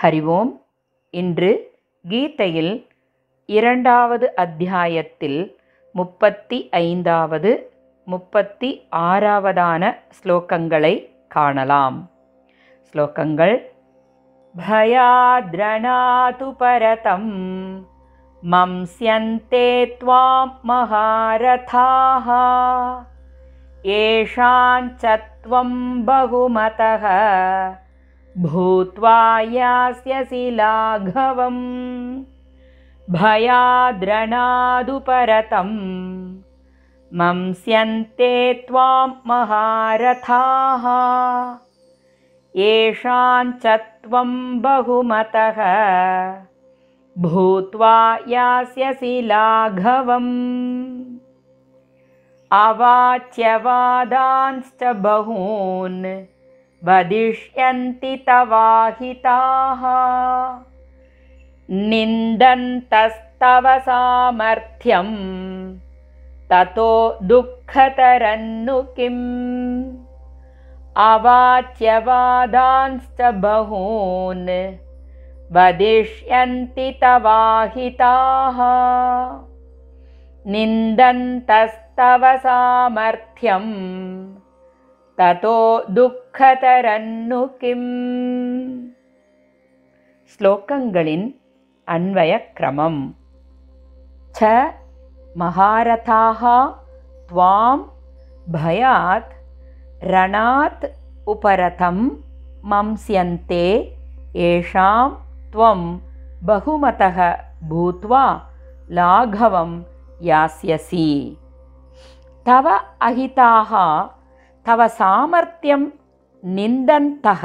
ஹரிவோம் இன்று கீதையில் இரண்டாவது அத்தியாயத்தில் முப்பத்தி ஐந்தாவது முப்பத்தி ஆறாவதான ஸ்லோகங்களை காணலாம் ஸ்லோகங்கள் भयाद्रणातु परतं मंस्यन्ते त्वां महारथाः येषाञ्च त्वं बहुमतः भूत्वा यास्यसि लाघवम् भयाद्रणादुपरतं मंस्यन्ते त्वां महारथाः येषाञ्च त्वं बहुमतः। भूत्वा यास्यसि लाघवम्। अवाच्यवादांश्च बहून् वदिष्यन्ति तवाहिताः। निन्दन्तस्तव सामर्थ्यं ततो दुःखतरन्नु किम्? अवाच्यवादांश्च बहून् वदिष्यन्ति तवाहिताः। निन्दन्तस्तव सामर्थ्यं ततो दुःखतरन्नु किम्? श्लोकङ्गलिन् அன்வயக்கிரமம் ச महारथाः त्वां भयात् रणत् उपरथं मंस्यन्ते येषां त्वं बहुमतः भूत्वा लाघवं यास्यसि। तव अहिताः तव सामर्थ्यं निन्दन्तः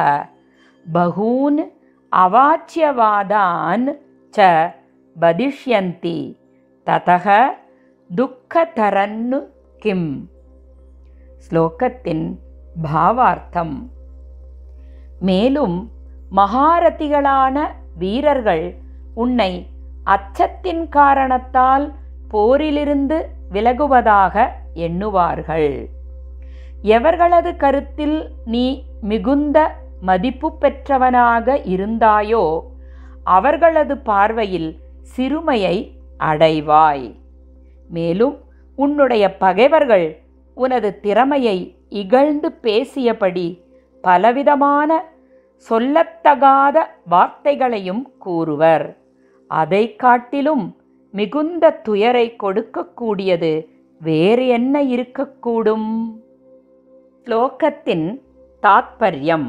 बहून् अवाच्यवादान् च वदिष्यन्ति ततः दुःखतरन्नु किम् ஸ்லோகத்தின் பாவார்த்தம் மேலும் மகாரதிகளான வீரர்கள் உன்னை அச்சத்தின் காரணத்தால் போரிலிருந்து விலகுவதாக எண்ணுவார்கள் எவர்களது கருத்தில் நீ மிகுந்த மதிப்பு பெற்றவனாக இருந்தாயோ அவர்களது பார்வையில் சிறுமையை அடைவாய். மேலும் உன்னுடைய பகைவர்கள் உனது திறமையை இகழ்ந்து பேசியபடி பலவிதமான சொல்லத்தகாத வார்த்தைகளையும் கூறுவர். அதை காட்டிலும் மிகுந்த துயரை கொடுக்கக்கூடியது வேறு என்ன இருக்கக்கூடும்? ஸ்லோகத்தின் தாத்பரியம்.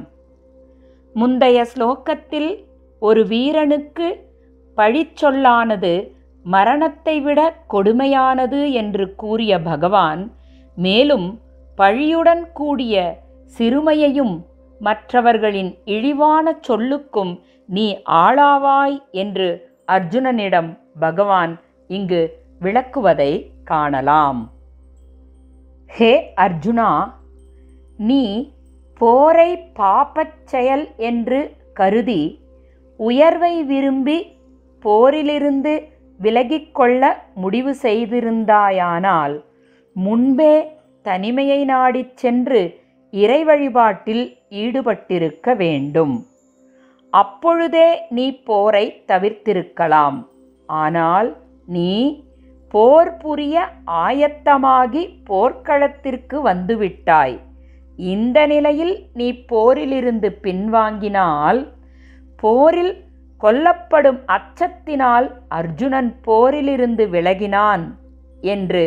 முந்தைய ஸ்லோகத்தில் ஒரு வீரனுக்கு பழிச்சொல்லானது மரணத்தை விட கொடுமையானது என்று கூறிய பகவான் மேலும் பழியுடன் கூடிய சிறுமையையும் மற்றவர்களின் இழிவான சொல்லுக்கும் நீ ஆளாவாய் என்று அர்ஜுனனிடம் பகவான் இங்கு விளக்குவதை காணலாம். ஹே அர்ஜுனா! நீ போரை பாப்பச் செயல் என்று கருதி உயர்வை விரும்பி போரிலிருந்து விலகிக்கொள்ள முடிவு செய்திருந்தாயானால் முன்பே தனிமையை நாடிச் சென்று இறை வழிபாட்டில் ஈடுபட்டிருக்க வேண்டும். அப்பொழுதே நீ போரை தவிர்த்திருக்கலாம். ஆனால் நீ போர் புரிய ஆயத்தமாகி போர்க்களத்திற்கு வந்துவிட்டாய். இந்த நிலையில் நீ போரிலிருந்து பின்வாங்கினால் போரில் கொல்லப்படும் அச்சத்தினால் அர்ஜுனன் போரிலிருந்து விலகினான் என்று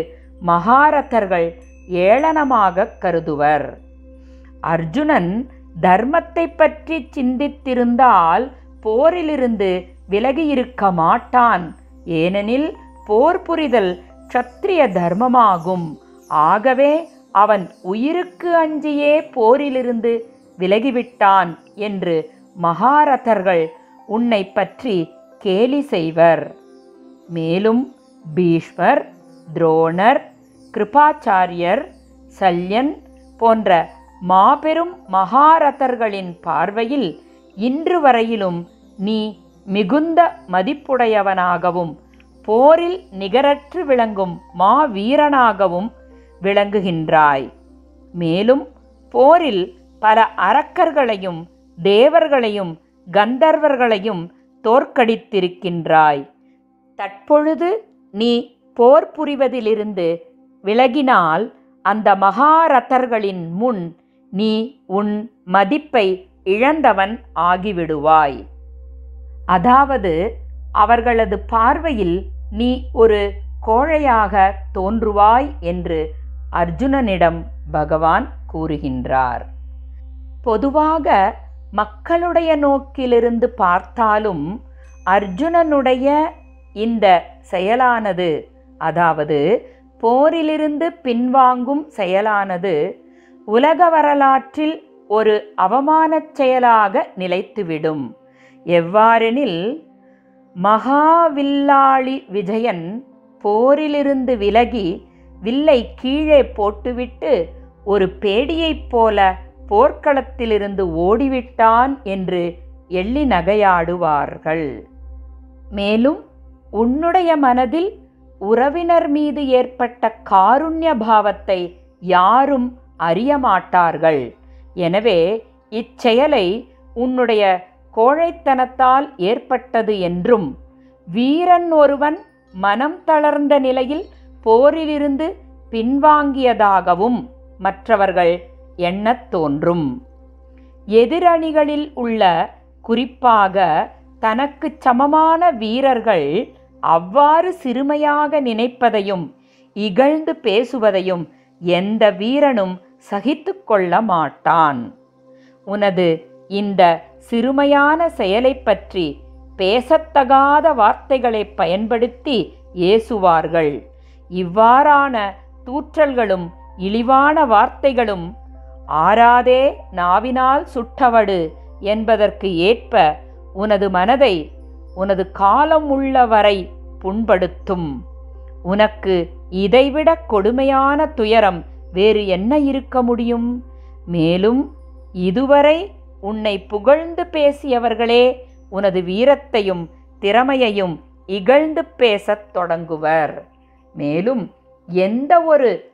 மகாரதர்கள் ஏளனமாக கருதுவர். அர்ஜுனன் தர்மத்தை பற்றி சிந்தித்திருந்தால் போரிலிருந்து விலகியிருக்க மாட்டான். ஏனெனில் போர் புரிதல் க்ஷத்திரிய தர்மமாகும். ஆகவே அவன் உயிருக்கு அஞ்சியே போரிலிருந்து விலகிவிட்டான் என்று மகாரதர்கள் உன்னை பற்றி கேலி செய்வர். மேலும் பீஷ்வர் துரோணர் கிருபாச்சாரியர் சல்யன் போன்ற மாபெரும் மகாரதர்களின் பார்வையில் இன்று வரையிலும் நீ மிகுந்த மதிப்புடையவனாகவும் போரில் நிகரற்று விளங்கும் மாவீரனாகவும் விளங்குகின்றாய். மேலும் போரில் பல அரக்கர்களையும் தேவர்களையும் கந்தர்வர்களையும் தோற்கடித்திருக்கின்றாய். தற்பொழுது நீ போர் புரிவதிலிருந்து விலகினால் அந்த மகாரதர்களின் முன் நீ உன் மதிப்பை இழந்தவன் ஆகிவிடுவாய். அதாவது அவர்களது பார்வையில் நீ ஒரு கோழையாக தோன்றுவாய் என்று அர்ஜுனனிடம் பகவான் கூறுகின்றார். பொதுவாக மக்களுடைய நோக்கிலிருந்து பார்த்தாலும் அர்ஜுனனுடைய இந்த செயலானது அதாவது போரிலிருந்து பின்வாங்கும் செயலானது உலக வரலாற்றில் ஒரு அவமானச் செயலாக நிலைத்துவிடும். எவ்வாறெனில் மகாவில்லாளி விஜயன் போரிலிருந்து விலகி வில்லை கீழே போட்டுவிட்டு ஒரு பேடியைப் போல போர்க்களத்திலிருந்து ஓடிவிட்டான் என்று எள்ளி நகையாடுவார்கள். மேலும் உன்னுடைய மனதில் உறவினர் மீது ஏற்பட்ட காருண்ய பாவத்தை யாரும் அறியமாட்டார்கள் எனவே இச்செயலை உன்னுடைய கோழைத்தனத்தால் ஏற்பட்டது என்றும் வீரன் ஒருவன் மனம் தளர்ந்த நிலையில் போரிலிருந்து பின்வாங்கியதாகவும் மற்றவர்கள் எண்ணத் தோன்றும். எதிரணிகளில் உள்ள குறிப்பாக தனக்கு சமமான வீரர்கள் அவ்வாறு சிறுமையாக நினைப்பதையும் இகழ்ந்து பேசுவதையும் எந்த வீரனும் சகித்து கொள்ள மாட்டான். உனது இந்த சிறுமையான செயலை பற்றி பேசத்தகாத வார்த்தைகளை பயன்படுத்தி ஏசுவார்கள். இவ்வாறான தூற்றல்களும் இழிவான வார்த்தைகளும் ஆறாதே நாவினால் சுட்டவடு என்பதற்கு ஏற்ப உனது மனதை உனது காலம் உள்ள வரை புண்படுத்தும். உனக்கு இதைவிட கொடுமையான துயரம் வேறு என்ன இருக்க முடியும்? மேலும் இதுவரை உன்னை புகழ்ந்து பேசியவர்களே உனது வீரத்தையும் திறமையையும் இகழ்ந்து பேசத் தொடங்குவர். மேலும் எந்த ஒரு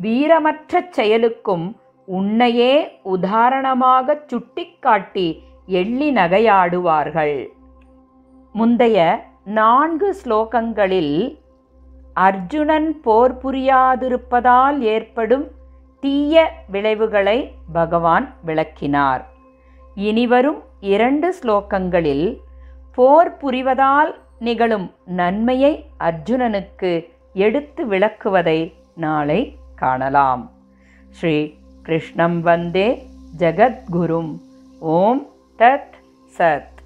வீரமற்ற செயலுக்கும் உன்னையே உதாரணமாக சுட்டிக்காட்டி எள்ளி நகையாடுவார்கள். முந்தைய நான்கு ஸ்லோகங்களில் அர்ஜுனன் போர் புரியாதிருப்பதால் ஏற்படும் தீய விளைவுகளை பகவான் விளக்கினார். இனிவரும் இரண்டு ஸ்லோகங்களில் போர் புரிவதால் நிகழும் நன்மையை அர்ஜுனனுக்கு எடுத்து விளக்குவதை நாளை காணலாம். ஸ்ரீ கிருஷ்ணம் வந்தே ஜகத்குரும். ஓம் தத் சத்.